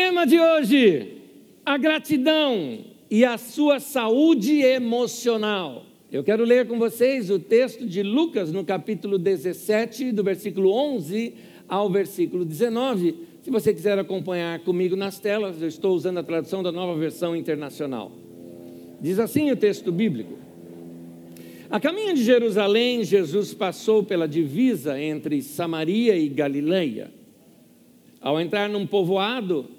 Tema de hoje: a gratidão e a sua saúde emocional. Eu quero ler com vocês o texto de Lucas no capítulo 17, do versículo 11 ao versículo 19. Se você quiser acompanhar comigo nas telas, eu estou usando a tradução da nova versão internacional. Diz assim o texto bíblico: A caminho de Jerusalém, Jesus passou pela divisa entre Samaria e Galileia. Ao entrar num povoado,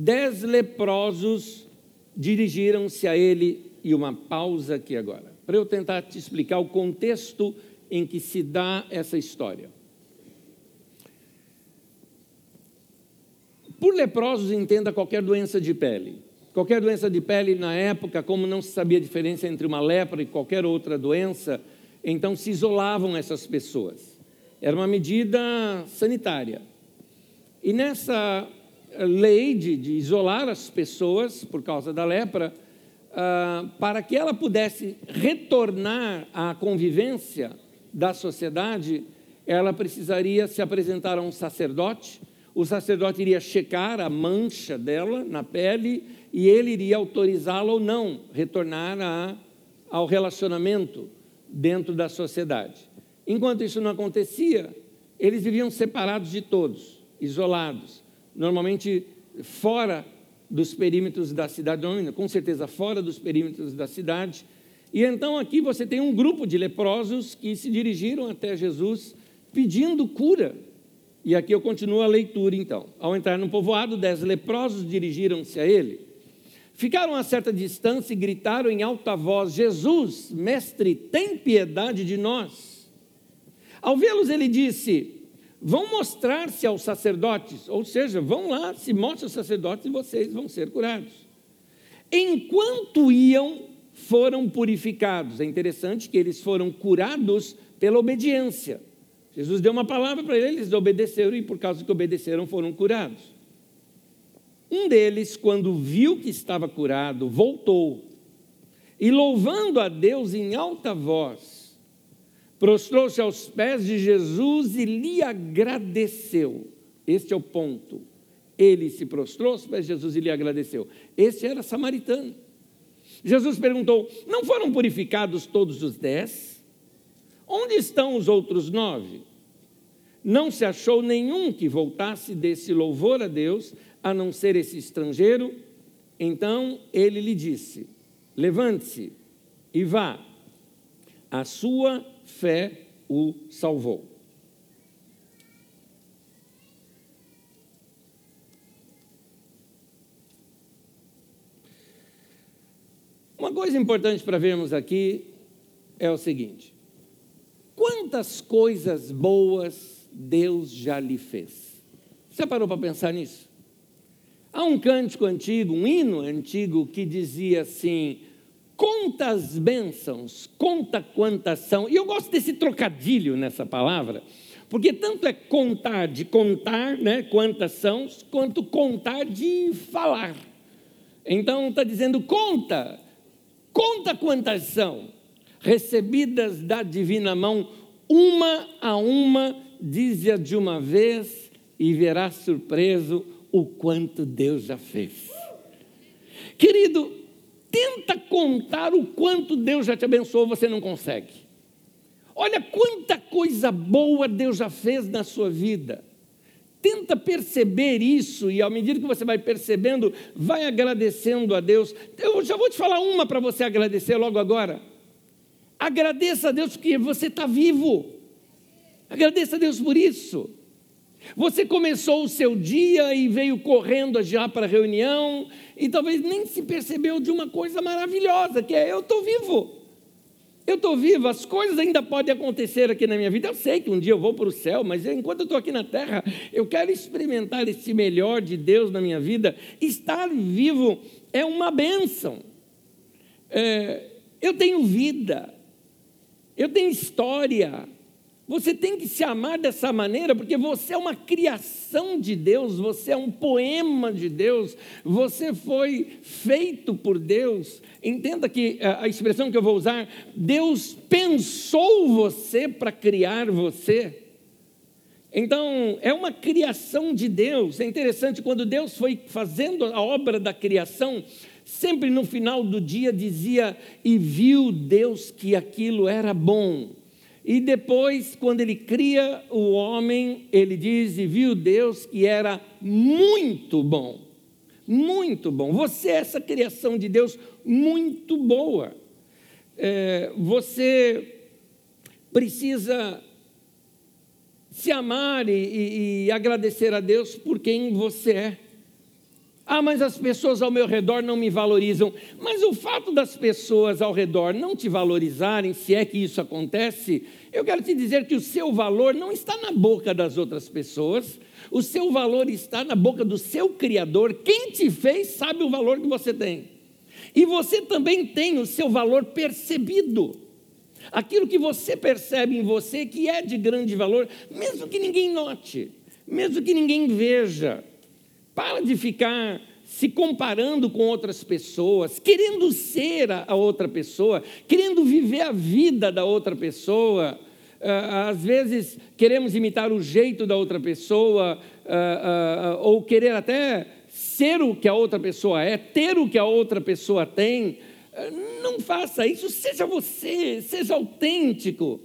dez leprosos dirigiram-se a ele, e uma pausa aqui agora, para eu tentar te explicar o contexto em que se dá essa história. Por leprosos, entenda qualquer doença de pele. Qualquer doença de pele na época, como não se sabia a diferença entre uma lepra e qualquer outra doença, então se isolavam essas pessoas. Era uma medida sanitária. E nessa lei de, de isolar as pessoas por causa da lepra, uh, para que ela pudesse retornar à convivência da sociedade, ela precisaria se apresentar a um sacerdote. O sacerdote iria checar a mancha dela na pele e ele iria autorizá-la ou não retornar a, ao relacionamento dentro da sociedade. Enquanto isso não acontecia, eles viviam separados de todos, isolados, normalmente fora dos perímetros da cidade, com certeza fora dos perímetros da cidade. E então aqui você tem um grupo de leprosos que se dirigiram até Jesus pedindo cura. E aqui eu continuo a leitura então. Ao entrar no povoado, dez leprosos dirigiram-se a ele Ficaram a certa distância e gritaram em alta voz: Jesus, mestre, tem piedade de nós. Ao vê-los, ele disse: Vão mostrar-se aos sacerdotes, ou seja, vão lá, se mostrem aos sacerdotes e vocês vão ser curados. Enquanto iam, foram purificados. É interessante que eles foram curados pela obediência. Jesus deu uma palavra para eles, eles obedeceram e por causa que obedeceram foram curados. Um deles, quando viu que estava curado, voltou e, louvando a Deus em alta voz, prostrou-se aos pés de Jesus e lhe agradeceu. Este é o ponto. Ele se prostrou aos pés de Jesus e lhe agradeceu. Este era samaritano. Jesus perguntou: Não foram purificados todos os dez? Onde estão os outros nove? Não se achou nenhum que voltasse desse louvor a Deus a não ser esse estrangeiro. Então ele lhe disse: Levante-se e vá, a sua fé o salvou. Uma coisa importante para vermos aqui é o seguinte: quantas coisas boas Deus já lhe fez? Você parou para pensar nisso? Há um cântico antigo, um hino antigo que dizia assim: conta as bênçãos, conta quantas são. E eu gosto desse trocadilho nessa palavra, porque tanto é contar de contar, né, quantas são, quanto contar de falar. Então está dizendo: conta, conta quantas são, recebidas da divina mão, uma a uma, dize-a de uma vez, e verás surpreso o quanto Deus já fez. Querido, tenta contar o quanto Deus já te abençoou, você não consegue. Olha quanta coisa boa Deus já fez na sua vida. Tenta perceber isso e, à medida que você vai percebendo, vai agradecendo a Deus. Eu já vou te falar uma para você agradecer logo agora. Agradeça a Deus porque você está vivo. Agradeça a Deus por isso. Você começou o seu dia e veio correndo já para a reunião e talvez nem se percebeu de uma coisa maravilhosa, que é eu estou vivo. Eu estou vivo, as coisas ainda podem acontecer aqui na minha vida. Eu sei que um dia eu vou para o céu, mas enquanto eu estou aqui na terra, eu quero experimentar esse melhor de Deus na minha vida. Estar vivo é uma bênção. É, eu tenho vida, eu tenho história, você tem que se amar dessa maneira, porque você é uma criação de Deus, você é um poema de Deus, você foi feito por Deus. Entenda que a expressão que eu vou usar, Deus pensou você para criar você. Então, é uma criação de Deus. É interessante, quando Deus foi fazendo a obra da criação, sempre no final do dia dizia: E viu Deus que aquilo era bom. E depois, quando ele cria o homem, ele diz: E viu Deus que era muito bom. Muito bom. Você é essa criação de Deus muito boa. É, você precisa se amar e, e, e agradecer a Deus por quem você é. Ah, mas as pessoas ao meu redor não me valorizam. Mas o fato das pessoas ao redor não te valorizarem, se é que isso acontece, eu quero te dizer que o seu valor não está na boca das outras pessoas, o seu valor está na boca do seu Criador. Quem te fez sabe o valor que você tem. E você também tem o seu valor percebido aquilo que você percebe em você que é de grande valor, mesmo que ninguém note, mesmo que ninguém veja. Para de ficar se comparando com outras pessoas, querendo ser a outra pessoa, querendo viver a vida da outra pessoa. Ah, às vezes queremos imitar o jeito da outra pessoa, ah, ah, ou querer até ser o que a outra pessoa é, ter o que a outra pessoa tem. Não faça isso, seja você, seja autêntico.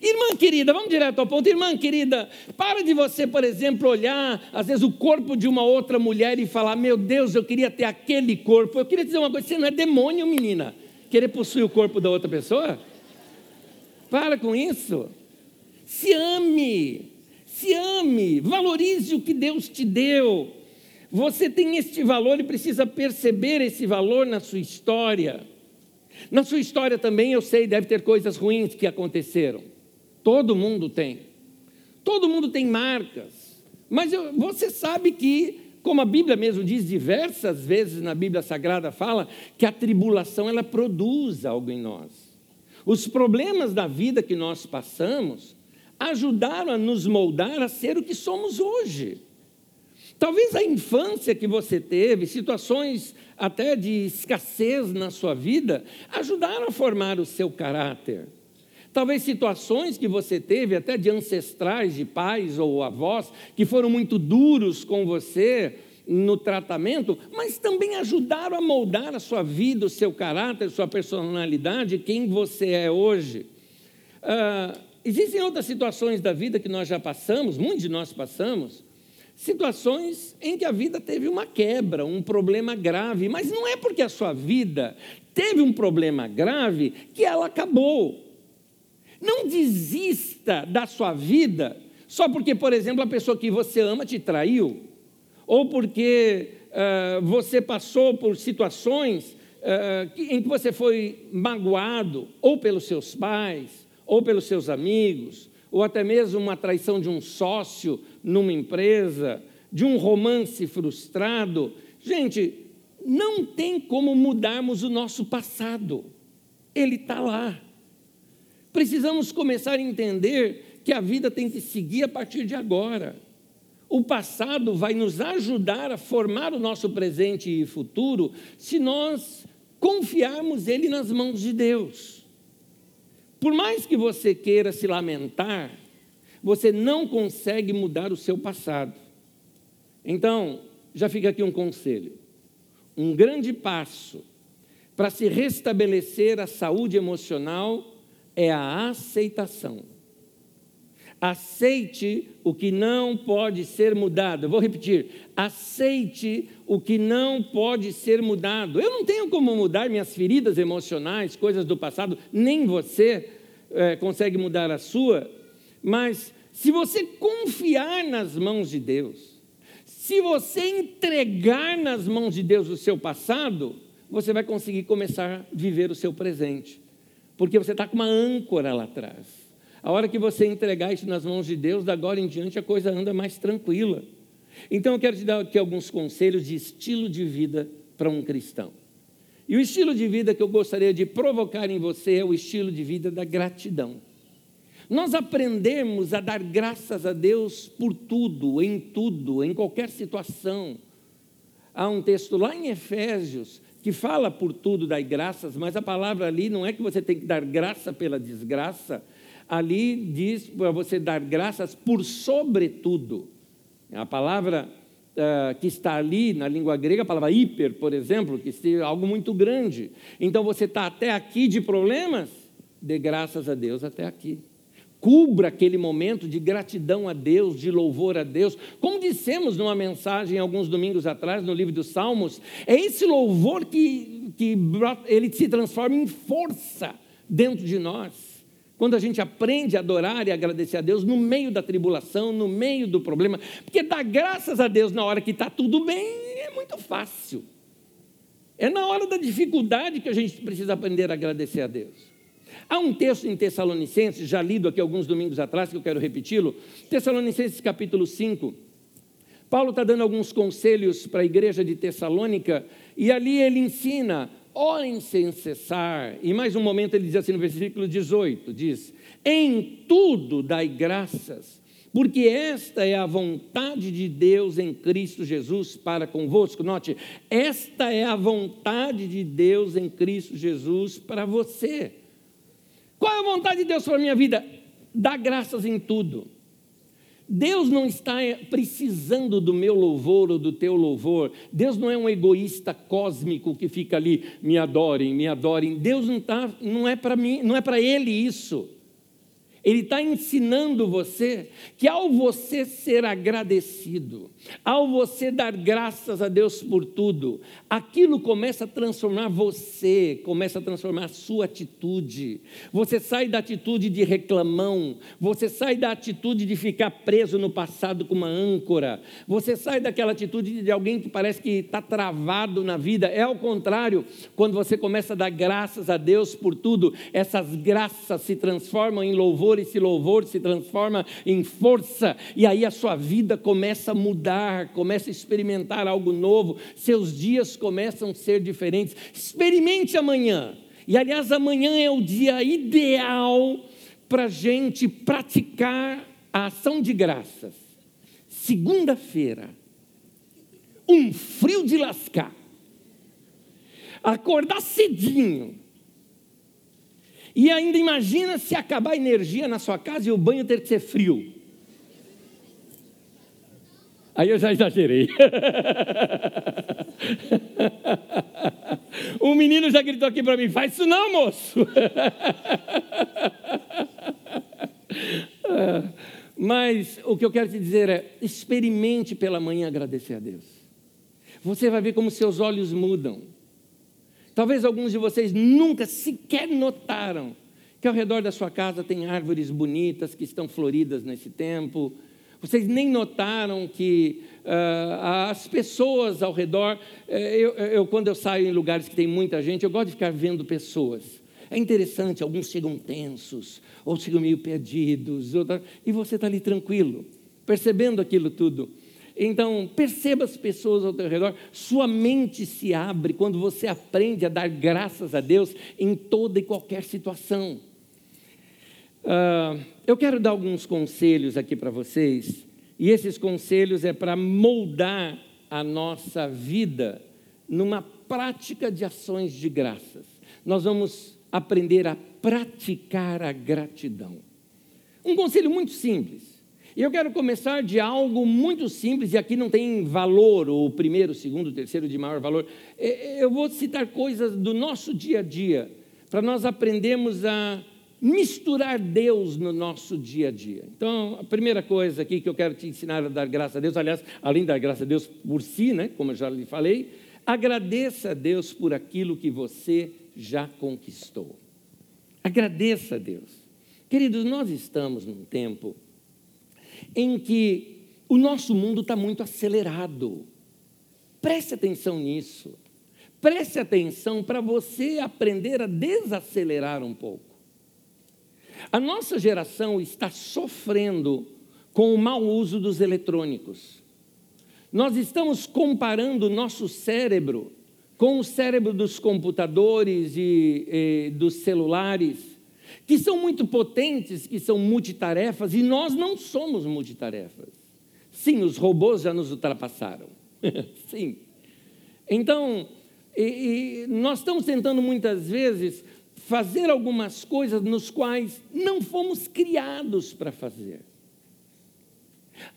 Irmã querida, vamos direto ao ponto. Irmã querida, para de você, por exemplo, olhar às vezes o corpo de uma outra mulher e falar: Meu Deus, eu queria ter aquele corpo. Eu queria dizer uma coisa: você não é demônio, menina, querer possuir o corpo da outra pessoa? Para com isso. Se ame, se ame, valorize o que Deus te deu. Você tem este valor e precisa perceber esse valor na sua história. Na sua história também, eu sei, deve ter coisas ruins que aconteceram. Todo mundo tem. Todo mundo tem marcas. Mas eu, você sabe que, como a Bíblia mesmo diz diversas vezes na Bíblia Sagrada, fala que a tribulação ela produz algo em nós. Os problemas da vida que nós passamos ajudaram a nos moldar a ser o que somos hoje. Talvez a infância que você teve, situações até de escassez na sua vida, ajudaram a formar o seu caráter. Talvez situações que você teve, até de ancestrais, de pais ou avós, que foram muito duros com você no tratamento, mas também ajudaram a moldar a sua vida, o seu caráter, a sua personalidade, quem você é hoje. Ah, existem outras situações da vida que nós já passamos, muitos de nós passamos, situações em que a vida teve uma quebra, um problema grave, mas não é porque a sua vida teve um problema grave que ela acabou. Não desista da sua vida só porque, por exemplo, a pessoa que você ama te traiu, ou porque uh, você passou por situações uh, em que você foi magoado, ou pelos seus pais, ou pelos seus amigos, ou até mesmo uma traição de um sócio numa empresa, de um romance frustrado. Gente, não tem como mudarmos o nosso passado, ele está lá. Precisamos começar a entender que a vida tem que seguir a partir de agora. O passado vai nos ajudar a formar o nosso presente e futuro se nós confiarmos ele nas mãos de Deus. Por mais que você queira se lamentar, você não consegue mudar o seu passado. Então, já fica aqui um conselho. Um grande passo para se restabelecer a saúde emocional é a aceitação. Aceite o que não pode ser mudado. Eu vou repetir: aceite o que não pode ser mudado. Eu não tenho como mudar minhas feridas emocionais, coisas do passado, nem você é, consegue mudar a sua, mas se você confiar nas mãos de Deus, se você entregar nas mãos de Deus o seu passado, você vai conseguir começar a viver o seu presente, porque você está com uma âncora lá atrás. A hora que você entregar isso nas mãos de Deus, da agora em diante a coisa anda mais tranquila. Então eu quero te dar aqui alguns conselhos de estilo de vida para um cristão. E o estilo de vida que eu gostaria de provocar em você é o estilo de vida da gratidão. Nós aprendemos a dar graças a Deus por tudo, em tudo, em qualquer situação. Há um texto lá em Efésios que fala por tudo das graças, mas a palavra ali não é que você tem que dar graça pela desgraça. ali diz para você dar graças por sobretudo. A palavra uh, que está ali na língua grega, a palavra hiper, por exemplo, que é algo muito grande. Então você está até aqui de problemas, dê graças a Deus até aqui. Cubra aquele momento de gratidão a Deus, de louvor a Deus. Como dissemos numa mensagem alguns domingos atrás, no livro dos Salmos, é esse louvor que, que ele se transforma em força dentro de nós. Quando a gente aprende a adorar e agradecer a Deus no meio da tribulação, no meio do problema, porque dar graças a Deus na hora que está tudo bem é muito fácil. É na hora da dificuldade que a gente precisa aprender a agradecer a Deus. Há um texto em Tessalonicenses, já lido aqui alguns domingos atrás, que eu quero repeti-lo. Tessalonicenses capítulo 5. Paulo está dando alguns conselhos para a igreja de Tessalônica, e ali ele ensina orem sem cessar. E mais um momento ele diz assim no versículo 18: diz: Em tudo dai graças, porque esta é a vontade de Deus em Cristo Jesus para convosco. Note, esta é a vontade de Deus em Cristo Jesus para você. Qual é a vontade de Deus para a minha vida? Dá graças em tudo. Deus não está precisando do meu louvor ou do teu louvor. Deus não é um egoísta cósmico que fica ali, me adorem, me adorem. Deus não, tá, não é para mim, não é para ele isso. Ele está ensinando você que ao você ser agradecido, ao você dar graças a Deus por tudo, aquilo começa a transformar você, começa a transformar a sua atitude. Você sai da atitude de reclamão, você sai da atitude de ficar preso no passado com uma âncora, você sai daquela atitude de alguém que parece que está travado na vida. É ao contrário, quando você começa a dar graças a Deus por tudo, essas graças se transformam em louvor louvor, esse louvor se transforma em força, e aí a sua vida começa a mudar, começa a experimentar algo novo, seus dias começam a ser diferentes. Experimente amanhã, e aliás, amanhã é o dia ideal para a gente praticar a ação de graças. Segunda-feira, um frio de lascar. Acordar cedinho, e ainda imagina se acabar a energia na sua casa e o banho ter que ser frio. Aí eu já exagerei. o menino já gritou aqui para mim: faz isso não, moço. Mas o que eu quero te dizer é: experimente pela manhã agradecer a Deus. Você vai ver como seus olhos mudam. Talvez alguns de vocês nunca sequer notaram que ao redor da sua casa tem árvores bonitas que estão floridas nesse tempo. Vocês nem notaram que uh, as pessoas ao redor. Uh, eu, eu, quando eu saio em lugares que tem muita gente, eu gosto de ficar vendo pessoas. É interessante, alguns chegam tensos, ou chegam meio perdidos, outra, e você está ali tranquilo, percebendo aquilo tudo. Então, perceba as pessoas ao teu redor, sua mente se abre quando você aprende a dar graças a Deus em toda e qualquer situação. Uh, eu quero dar alguns conselhos aqui para vocês, e esses conselhos é para moldar a nossa vida numa prática de ações de graças. Nós vamos aprender a praticar a gratidão. Um conselho muito simples. E eu quero começar de algo muito simples, e aqui não tem valor, o primeiro, o segundo, o terceiro de maior valor. É, é, eu vou citar coisas do nosso dia a dia, para nós aprendermos a misturar Deus no nosso dia a dia. Então, a primeira coisa aqui que eu quero te ensinar a dar graça a Deus, aliás, além da graça a Deus por si, né, como eu já lhe falei, agradeça a Deus por aquilo que você já conquistou. Agradeça a Deus. Queridos, nós estamos num tempo em que o nosso mundo está muito acelerado. Preste atenção nisso. Preste atenção para você aprender a desacelerar um pouco. A nossa geração está sofrendo com o mau uso dos eletrônicos. Nós estamos comparando o nosso cérebro com o cérebro dos computadores e, e dos celulares que são muito potentes, que são multitarefas, e nós não somos multitarefas. Sim, os robôs já nos ultrapassaram. Sim. Então, e, e nós estamos tentando muitas vezes fazer algumas coisas nos quais não fomos criados para fazer.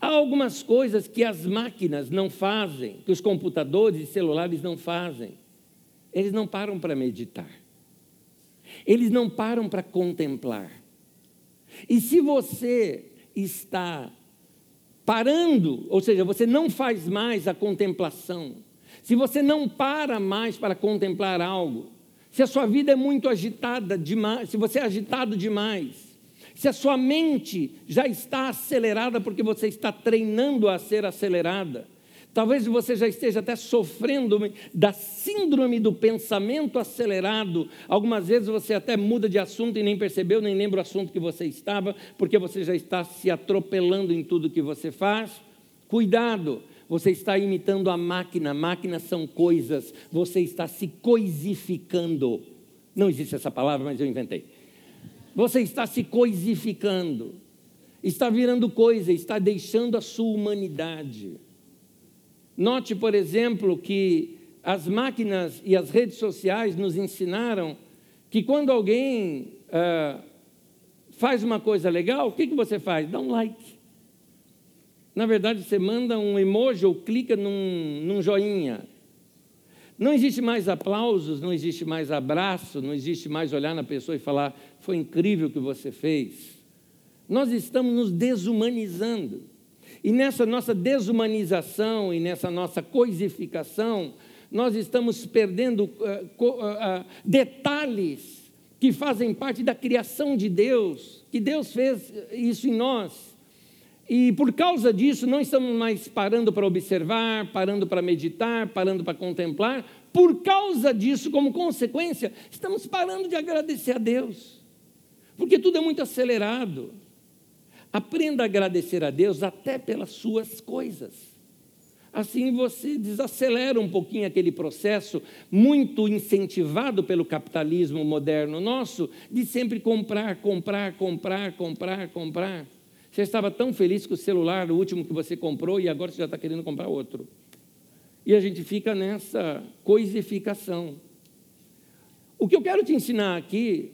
Há algumas coisas que as máquinas não fazem, que os computadores e celulares não fazem. Eles não param para meditar. Eles não param para contemplar. E se você está parando, ou seja, você não faz mais a contemplação, se você não para mais para contemplar algo, se a sua vida é muito agitada demais, se você é agitado demais, se a sua mente já está acelerada porque você está treinando a ser acelerada, talvez você já esteja até sofrendo da síndrome do pensamento acelerado. Algumas vezes você até muda de assunto e nem percebeu, nem lembra o assunto que você estava, porque você já está se atropelando em tudo que você faz. Cuidado, você está imitando a máquina, máquinas são coisas, você está se coisificando. Não existe essa palavra, mas eu inventei. Você está se coisificando, está virando coisa, está deixando a sua humanidade. Note, por exemplo, que as máquinas e as redes sociais nos ensinaram que quando alguém ah, faz uma coisa legal, o que, que você faz? Dá um like. Na verdade, você manda um emoji ou clica num, num joinha. Não existe mais aplausos, não existe mais abraço, não existe mais olhar na pessoa e falar: foi incrível o que você fez. Nós estamos nos desumanizando. E nessa nossa desumanização e nessa nossa coisificação, nós estamos perdendo uh, uh, uh, detalhes que fazem parte da criação de Deus, que Deus fez isso em nós. E por causa disso, não estamos mais parando para observar, parando para meditar, parando para contemplar. Por causa disso, como consequência, estamos parando de agradecer a Deus porque tudo é muito acelerado. Aprenda a agradecer a Deus até pelas suas coisas. Assim você desacelera um pouquinho aquele processo muito incentivado pelo capitalismo moderno nosso de sempre comprar, comprar, comprar, comprar, comprar. Você estava tão feliz com o celular, o último que você comprou, e agora você já está querendo comprar outro. E a gente fica nessa coisificação. O que eu quero te ensinar aqui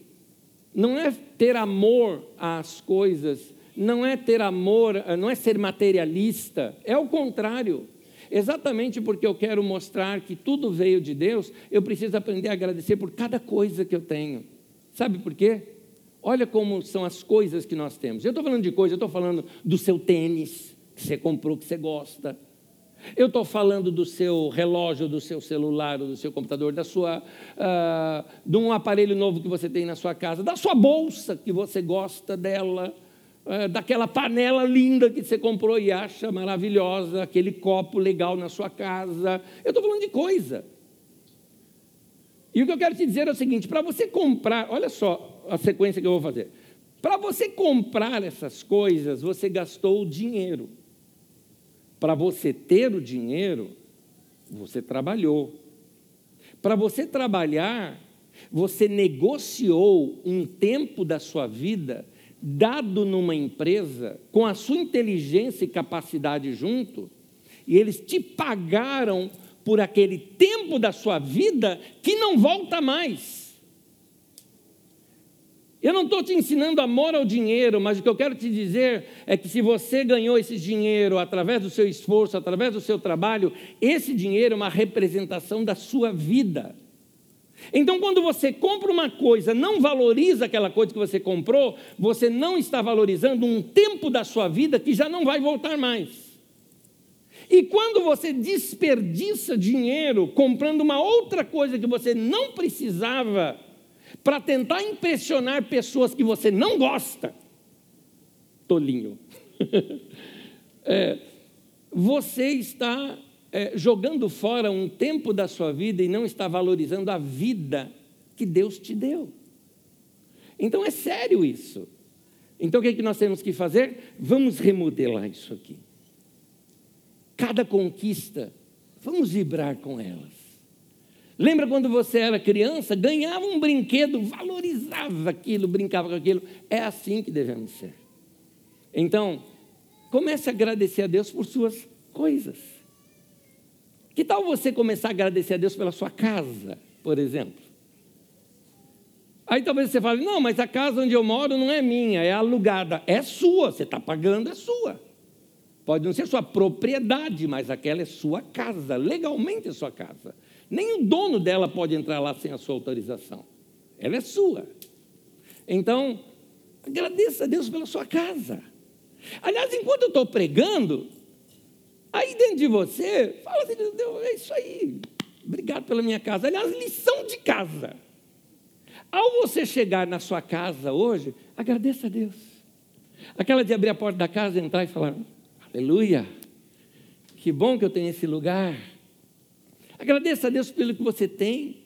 não é ter amor às coisas, não é ter amor, não é ser materialista, é o contrário. Exatamente porque eu quero mostrar que tudo veio de Deus, eu preciso aprender a agradecer por cada coisa que eu tenho. Sabe por quê? Olha como são as coisas que nós temos. Eu estou falando de coisa, eu estou falando do seu tênis, que você comprou, que você gosta. Eu estou falando do seu relógio, do seu celular, do seu computador, da sua, uh, de um aparelho novo que você tem na sua casa, da sua bolsa que você gosta dela, uh, daquela panela linda que você comprou e acha maravilhosa, aquele copo legal na sua casa. Eu estou falando de coisa. E o que eu quero te dizer é o seguinte: para você comprar, olha só a sequência que eu vou fazer. Para você comprar essas coisas, você gastou dinheiro. Para você ter o dinheiro, você trabalhou. Para você trabalhar, você negociou um tempo da sua vida dado numa empresa com a sua inteligência e capacidade junto, e eles te pagaram por aquele tempo da sua vida que não volta mais. Eu não estou te ensinando amor ao dinheiro, mas o que eu quero te dizer é que se você ganhou esse dinheiro através do seu esforço, através do seu trabalho, esse dinheiro é uma representação da sua vida. Então, quando você compra uma coisa, não valoriza aquela coisa que você comprou, você não está valorizando um tempo da sua vida que já não vai voltar mais. E quando você desperdiça dinheiro comprando uma outra coisa que você não precisava, para tentar impressionar pessoas que você não gosta, tolinho, é, você está é, jogando fora um tempo da sua vida e não está valorizando a vida que Deus te deu. Então é sério isso. Então o que, é que nós temos que fazer? Vamos remodelar isso aqui. Cada conquista, vamos vibrar com elas. Lembra quando você era criança, ganhava um brinquedo, valorizava aquilo, brincava com aquilo? É assim que devemos ser. Então, comece a agradecer a Deus por suas coisas. Que tal você começar a agradecer a Deus pela sua casa, por exemplo? Aí talvez você fale: não, mas a casa onde eu moro não é minha, é alugada. É sua, você está pagando, é sua. Pode não ser sua propriedade, mas aquela é sua casa, legalmente é sua casa. Nem o dono dela pode entrar lá sem a sua autorização. Ela é sua. Então, agradeça a Deus pela sua casa. Aliás, enquanto eu estou pregando, aí dentro de você, fala assim, Deus, é isso aí. Obrigado pela minha casa. Aliás, lição de casa. Ao você chegar na sua casa hoje, agradeça a Deus. Aquela de abrir a porta da casa, entrar e falar: Aleluia, que bom que eu tenho esse lugar. Agradeça a Deus pelo que você tem,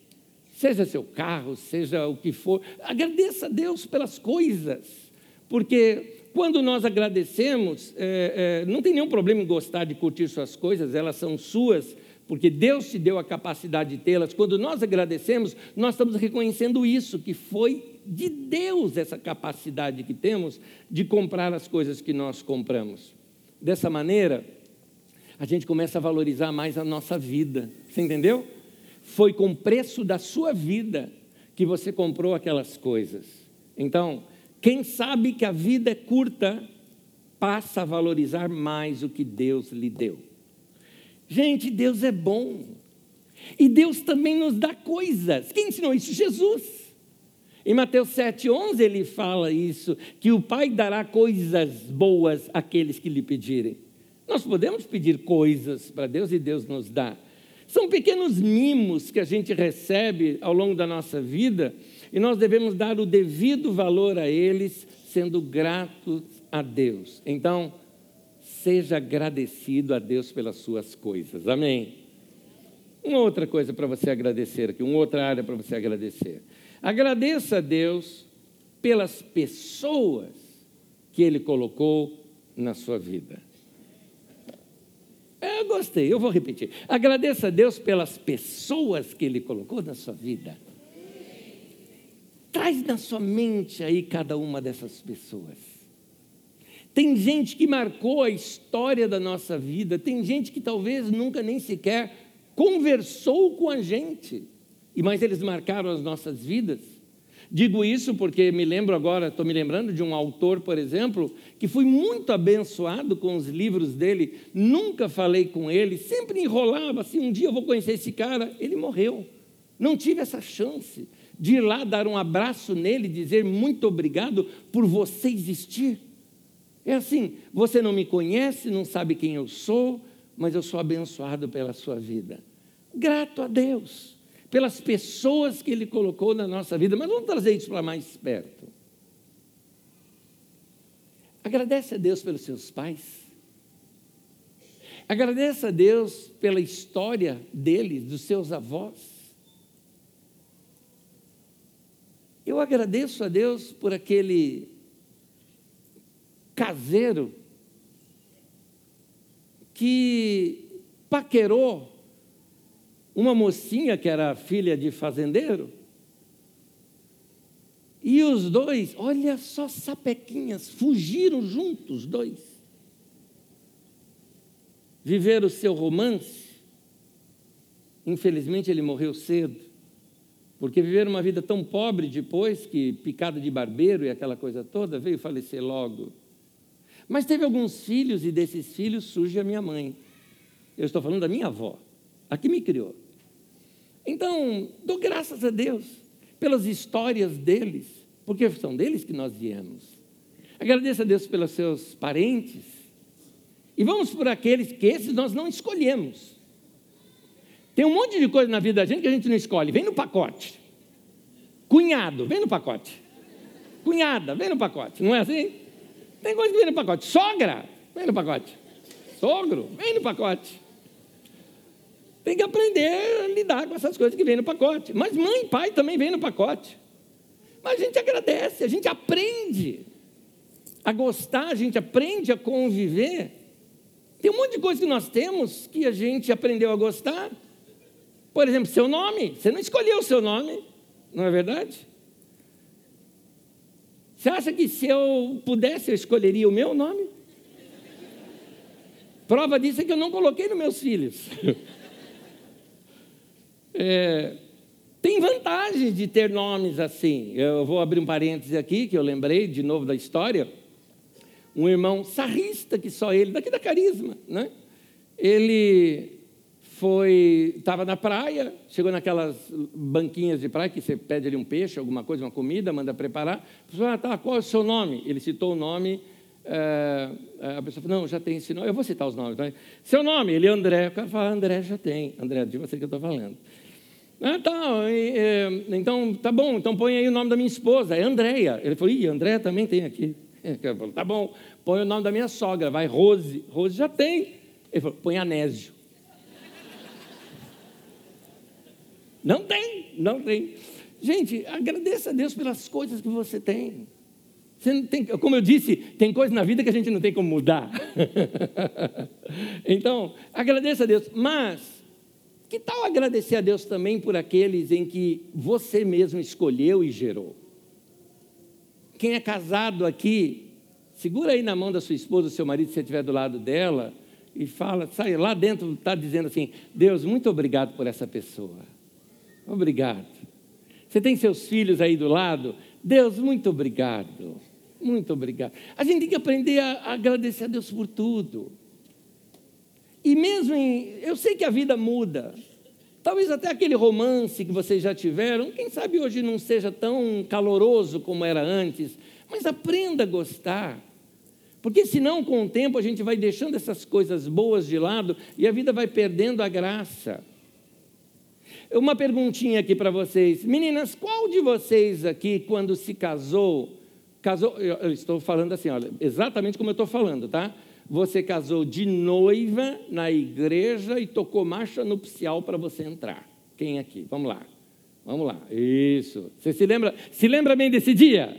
seja seu carro, seja o que for. Agradeça a Deus pelas coisas, porque quando nós agradecemos, é, é, não tem nenhum problema em gostar de curtir suas coisas, elas são suas, porque Deus te deu a capacidade de tê-las. Quando nós agradecemos, nós estamos reconhecendo isso, que foi de Deus essa capacidade que temos de comprar as coisas que nós compramos. Dessa maneira, a gente começa a valorizar mais a nossa vida. Você entendeu? Foi com o preço da sua vida que você comprou aquelas coisas. Então, quem sabe que a vida é curta, passa a valorizar mais o que Deus lhe deu. Gente, Deus é bom. E Deus também nos dá coisas. Quem ensinou isso? Jesus. Em Mateus 7,11 ele fala isso: que o Pai dará coisas boas àqueles que lhe pedirem. Nós podemos pedir coisas para Deus e Deus nos dá. São pequenos mimos que a gente recebe ao longo da nossa vida e nós devemos dar o devido valor a eles, sendo gratos a Deus. Então, seja agradecido a Deus pelas suas coisas. Amém. Uma outra coisa para você agradecer aqui, uma outra área para você agradecer. Agradeça a Deus pelas pessoas que Ele colocou na sua vida. É, eu gostei, eu vou repetir. Agradeça a Deus pelas pessoas que Ele colocou na sua vida. Traz na sua mente aí cada uma dessas pessoas. Tem gente que marcou a história da nossa vida, tem gente que talvez nunca nem sequer conversou com a gente, e mas eles marcaram as nossas vidas. Digo isso porque me lembro agora, estou me lembrando de um autor, por exemplo, que fui muito abençoado com os livros dele, nunca falei com ele, sempre enrolava assim, um dia eu vou conhecer esse cara, ele morreu. Não tive essa chance de ir lá dar um abraço nele, dizer muito obrigado por você existir. É assim: você não me conhece, não sabe quem eu sou, mas eu sou abençoado pela sua vida. Grato a Deus pelas pessoas que Ele colocou na nossa vida, mas vamos trazer isso para mais perto. Agradece a Deus pelos seus pais. Agradeça a Deus pela história deles, dos seus avós. Eu agradeço a Deus por aquele caseiro que paquerou uma mocinha que era filha de fazendeiro. E os dois, olha só, sapequinhas, fugiram juntos, dois. Viveram o seu romance. Infelizmente ele morreu cedo, porque viveram uma vida tão pobre depois que, picada de barbeiro e aquela coisa toda, veio falecer logo. Mas teve alguns filhos e desses filhos surge a minha mãe. Eu estou falando da minha avó, a que me criou. Então, dou graças a Deus pelas histórias deles, porque são deles que nós viemos. Agradeço a Deus pelos seus parentes. E vamos por aqueles que esses nós não escolhemos. Tem um monte de coisa na vida da gente que a gente não escolhe, vem no pacote. Cunhado, vem no pacote. Cunhada, vem no pacote, não é assim? Tem coisa que vem no pacote. Sogra, vem no pacote. Sogro, vem no pacote. Tem que aprender a lidar com essas coisas que vêm no pacote. Mas mãe e pai também vem no pacote. Mas a gente agradece, a gente aprende a gostar, a gente aprende a conviver. Tem um monte de coisa que nós temos que a gente aprendeu a gostar. Por exemplo, seu nome. Você não escolheu o seu nome, não é verdade? Você acha que se eu pudesse, eu escolheria o meu nome? Prova disso é que eu não coloquei nos meus filhos. É, Tem vantagem de ter nomes assim. Eu vou abrir um parêntese aqui, que eu lembrei de novo da história. Um irmão sarrista, que só ele, daqui da Carisma, né? Ele foi, estava na praia, chegou naquelas banquinhas de praia que você pede ali um peixe, alguma coisa, uma comida, manda preparar. A pessoa, ah, tá, qual é o seu nome? Ele citou o nome, é, a pessoa falou, não, já tem esse nome, eu vou citar os nomes. Tá? Seu nome? Ele, André. O cara fala, André, já tem. André, de você que eu estou falando. Ah, tá, é, então, tá bom, então põe aí o nome da minha esposa, é Andréia. Ele falou, ih, Andréia também tem aqui. Ele falou, tá bom, põe o nome da minha sogra, vai, Rose. Rose já tem. Ele falou, põe Anésio. Não tem, não tem. Gente, agradeça a Deus pelas coisas que você tem. Você tem como eu disse, tem coisas na vida que a gente não tem como mudar. então, agradeça a Deus. Mas, que tal agradecer a Deus também por aqueles em que você mesmo escolheu e gerou? Quem é casado aqui, segura aí na mão da sua esposa, do seu marido, se você estiver do lado dela, e fala, sai lá dentro, está dizendo assim: Deus, muito obrigado por essa pessoa. Obrigado. Você tem seus filhos aí do lado? Deus, muito obrigado. Muito obrigado. A gente tem que aprender a agradecer a Deus por tudo. E mesmo em. Eu sei que a vida muda. Talvez até aquele romance que vocês já tiveram, quem sabe hoje não seja tão caloroso como era antes, mas aprenda a gostar. Porque senão, com o tempo, a gente vai deixando essas coisas boas de lado e a vida vai perdendo a graça. Uma perguntinha aqui para vocês. Meninas, qual de vocês aqui, quando se casou, casou, eu estou falando assim, olha, exatamente como eu estou falando, tá? Você casou de noiva na igreja e tocou marcha nupcial para você entrar. Quem aqui? Vamos lá. Vamos lá. Isso. Você se lembra? Se lembra bem desse dia?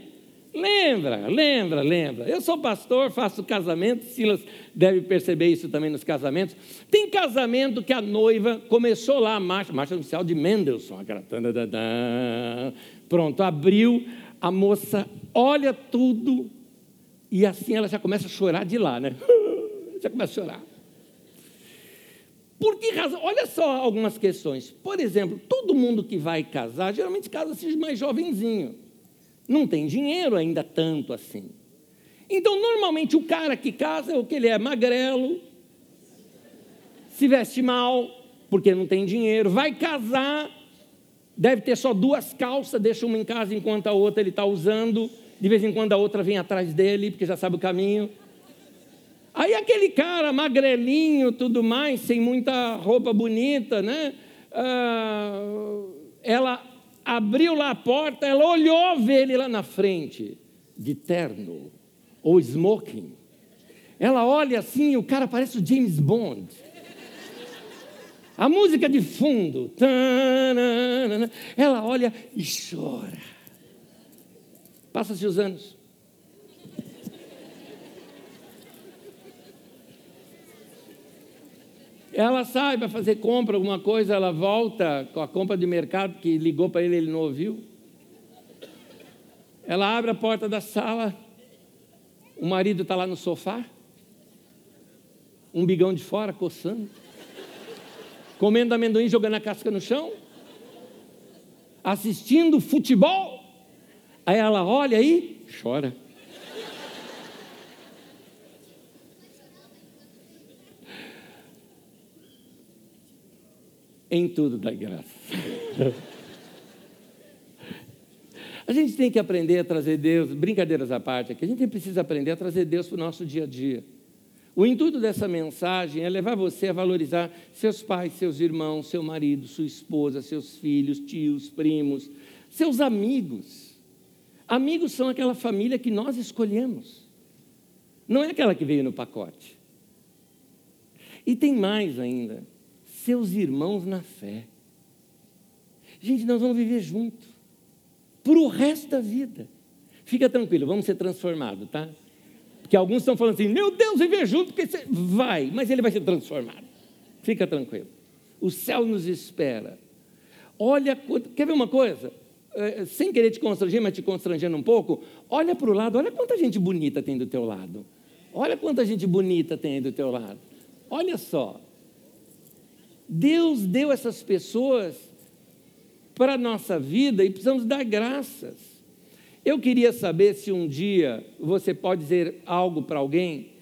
Lembra, lembra, lembra. Eu sou pastor, faço casamento, Silas deve perceber isso também nos casamentos. Tem casamento que a noiva começou lá a marcha, marcha oficial de Mendelssohn, aquela. Pronto, abriu, a moça olha tudo e assim ela já começa a chorar de lá, né? Já começa a chorar. Por que razão? Olha só algumas questões. Por exemplo, todo mundo que vai casar, geralmente casa-se mais jovenzinho não tem dinheiro ainda tanto assim. Então, normalmente, o cara que casa é o que ele é magrelo, se veste mal, porque não tem dinheiro, vai casar, deve ter só duas calças, deixa uma em casa enquanto a outra ele está usando, de vez em quando a outra vem atrás dele, porque já sabe o caminho. Aí aquele cara magrelinho, tudo mais, sem muita roupa bonita, né? Ah, ela abriu lá a porta, ela olhou ver ele lá na frente, de terno ou smoking. Ela olha assim, o cara parece o James Bond. A música de fundo. Ela olha e chora. Passa-se os anos. Ela sai para fazer compra, alguma coisa, ela volta com a compra de mercado que ligou para ele, ele não ouviu. Ela abre a porta da sala, o marido está lá no sofá, um bigão de fora, coçando, comendo amendoim, jogando a casca no chão, assistindo futebol. Aí ela olha aí, chora. Em tudo dá graça. A gente tem que aprender a trazer Deus, brincadeiras à parte, que a gente precisa aprender a trazer Deus para o nosso dia a dia. O intuito dessa mensagem é levar você a valorizar seus pais, seus irmãos, seu marido, sua esposa, seus filhos, tios, primos, seus amigos. Amigos são aquela família que nós escolhemos, não é aquela que veio no pacote. E tem mais ainda seus irmãos na fé. Gente, nós vamos viver juntos para o resto da vida. Fica tranquilo, vamos ser transformados, tá? Porque alguns estão falando assim: meu Deus, viver junto, porque você... vai, mas ele vai ser transformado. Fica tranquilo. O céu nos espera. Olha, quer ver uma coisa? É, sem querer te constranger, mas te constrangendo um pouco, olha para o lado, olha quanta gente bonita tem do teu lado. Olha quanta gente bonita tem do teu lado. Olha só. Deus deu essas pessoas para a nossa vida e precisamos dar graças. Eu queria saber se um dia você pode dizer algo para alguém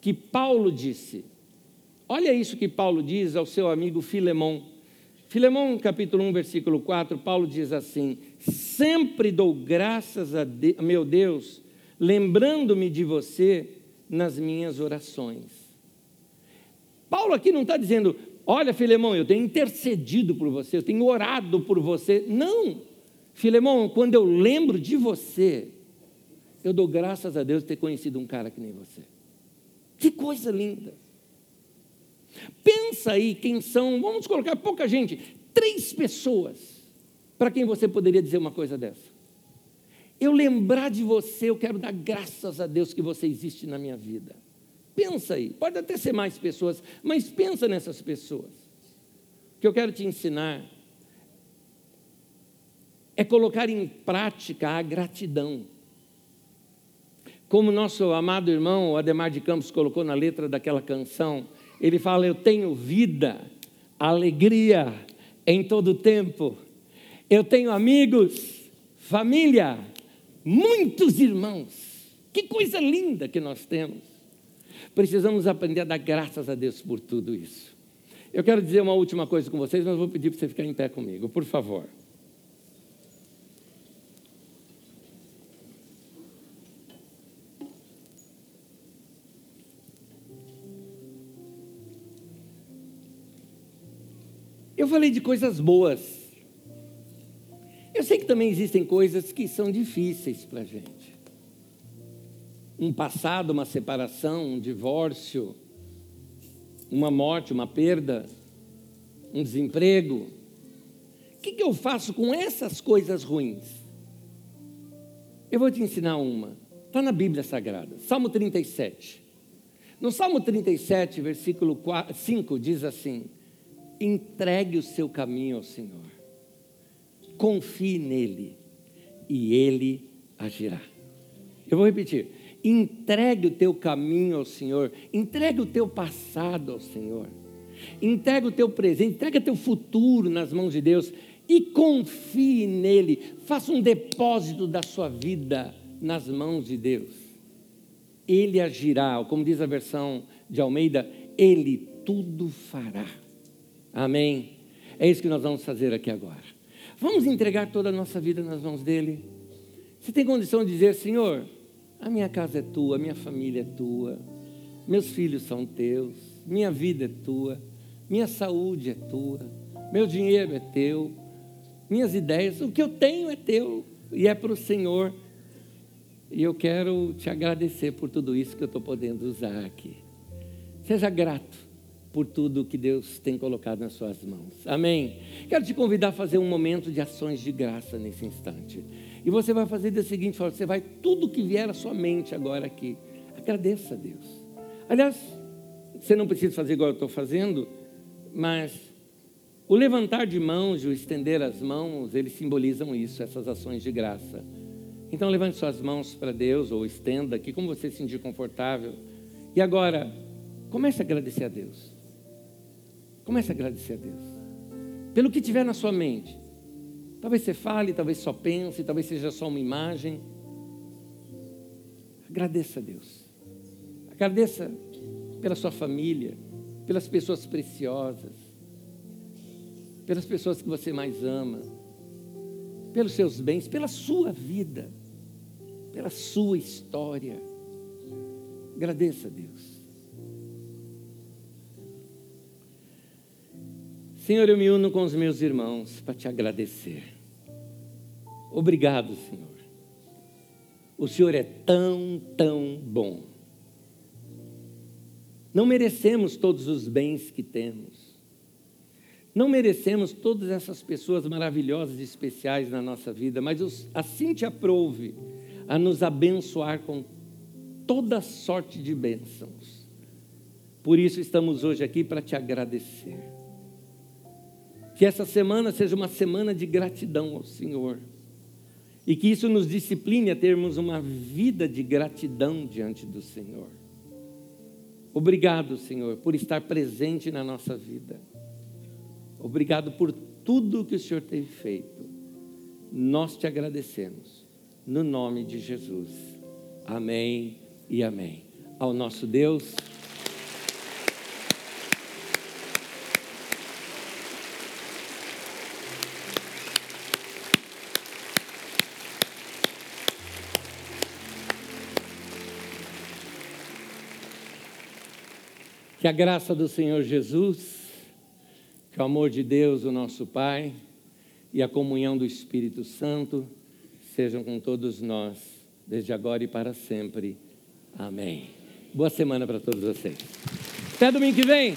que Paulo disse. Olha isso que Paulo diz ao seu amigo Filemão. Filemão, capítulo 1, versículo 4, Paulo diz assim: Sempre dou graças a de meu Deus, lembrando-me de você nas minhas orações. Paulo aqui não está dizendo, Olha, Filemão, eu tenho intercedido por você, eu tenho orado por você. Não, Filemão, quando eu lembro de você, eu dou graças a Deus de ter conhecido um cara que nem você. Que coisa linda. Pensa aí quem são, vamos colocar pouca gente, três pessoas para quem você poderia dizer uma coisa dessa. Eu lembrar de você, eu quero dar graças a Deus que você existe na minha vida. Pensa aí, pode até ser mais pessoas, mas pensa nessas pessoas. O que eu quero te ensinar é colocar em prática a gratidão. Como nosso amado irmão Ademar de Campos colocou na letra daquela canção, ele fala: Eu tenho vida, alegria em todo o tempo, eu tenho amigos, família, muitos irmãos. Que coisa linda que nós temos. Precisamos aprender a dar graças a Deus por tudo isso. Eu quero dizer uma última coisa com vocês, mas vou pedir para você ficar em pé comigo, por favor. Eu falei de coisas boas. Eu sei que também existem coisas que são difíceis para a gente um passado, uma separação, um divórcio, uma morte, uma perda, um desemprego. O que, que eu faço com essas coisas ruins? Eu vou te ensinar uma. Está na Bíblia Sagrada, Salmo 37. No Salmo 37, versículo 4, 5, diz assim: entregue o seu caminho ao Senhor, confie nele, e ele agirá. Eu vou repetir: Entregue o teu caminho ao Senhor, entregue o teu passado ao Senhor, entregue o teu presente, entregue o teu futuro nas mãos de Deus e confie nele. Faça um depósito da sua vida nas mãos de Deus. Ele agirá, como diz a versão de Almeida, ele tudo fará. Amém? É isso que nós vamos fazer aqui agora. Vamos entregar toda a nossa vida nas mãos dele. Você tem condição de dizer, Senhor, a minha casa é tua, a minha família é tua, meus filhos são teus, minha vida é tua, minha saúde é tua, meu dinheiro é teu, minhas ideias, o que eu tenho é teu e é para o Senhor. E eu quero te agradecer por tudo isso que eu estou podendo usar aqui. Seja grato por tudo que Deus tem colocado nas suas mãos. Amém? Quero te convidar a fazer um momento de ações de graça nesse instante. E você vai fazer da seguinte forma: você vai, tudo que vier à sua mente agora aqui, agradeça a Deus. Aliás, você não precisa fazer igual eu estou fazendo, mas o levantar de mãos e o estender as mãos, eles simbolizam isso, essas ações de graça. Então levante suas mãos para Deus ou estenda aqui, como você se sentir confortável. E agora, comece a agradecer a Deus. Comece a agradecer a Deus. Pelo que tiver na sua mente. Talvez você fale, talvez só pense, talvez seja só uma imagem. Agradeça a Deus. Agradeça pela sua família, pelas pessoas preciosas, pelas pessoas que você mais ama, pelos seus bens, pela sua vida, pela sua história. Agradeça a Deus. Senhor, eu me uno com os meus irmãos para te agradecer. Obrigado, Senhor. O Senhor é tão, tão bom. Não merecemos todos os bens que temos. Não merecemos todas essas pessoas maravilhosas e especiais na nossa vida, mas assim te aprouve a nos abençoar com toda sorte de bênçãos. Por isso estamos hoje aqui para te agradecer. Que essa semana seja uma semana de gratidão ao Senhor e que isso nos discipline a termos uma vida de gratidão diante do Senhor. Obrigado, Senhor, por estar presente na nossa vida. Obrigado por tudo que o Senhor tem feito. Nós te agradecemos, no nome de Jesus. Amém e amém. Ao nosso Deus. Que a graça do Senhor Jesus, que o amor de Deus, o nosso Pai, e a comunhão do Espírito Santo sejam com todos nós, desde agora e para sempre. Amém. Boa semana para todos vocês. Até domingo que vem.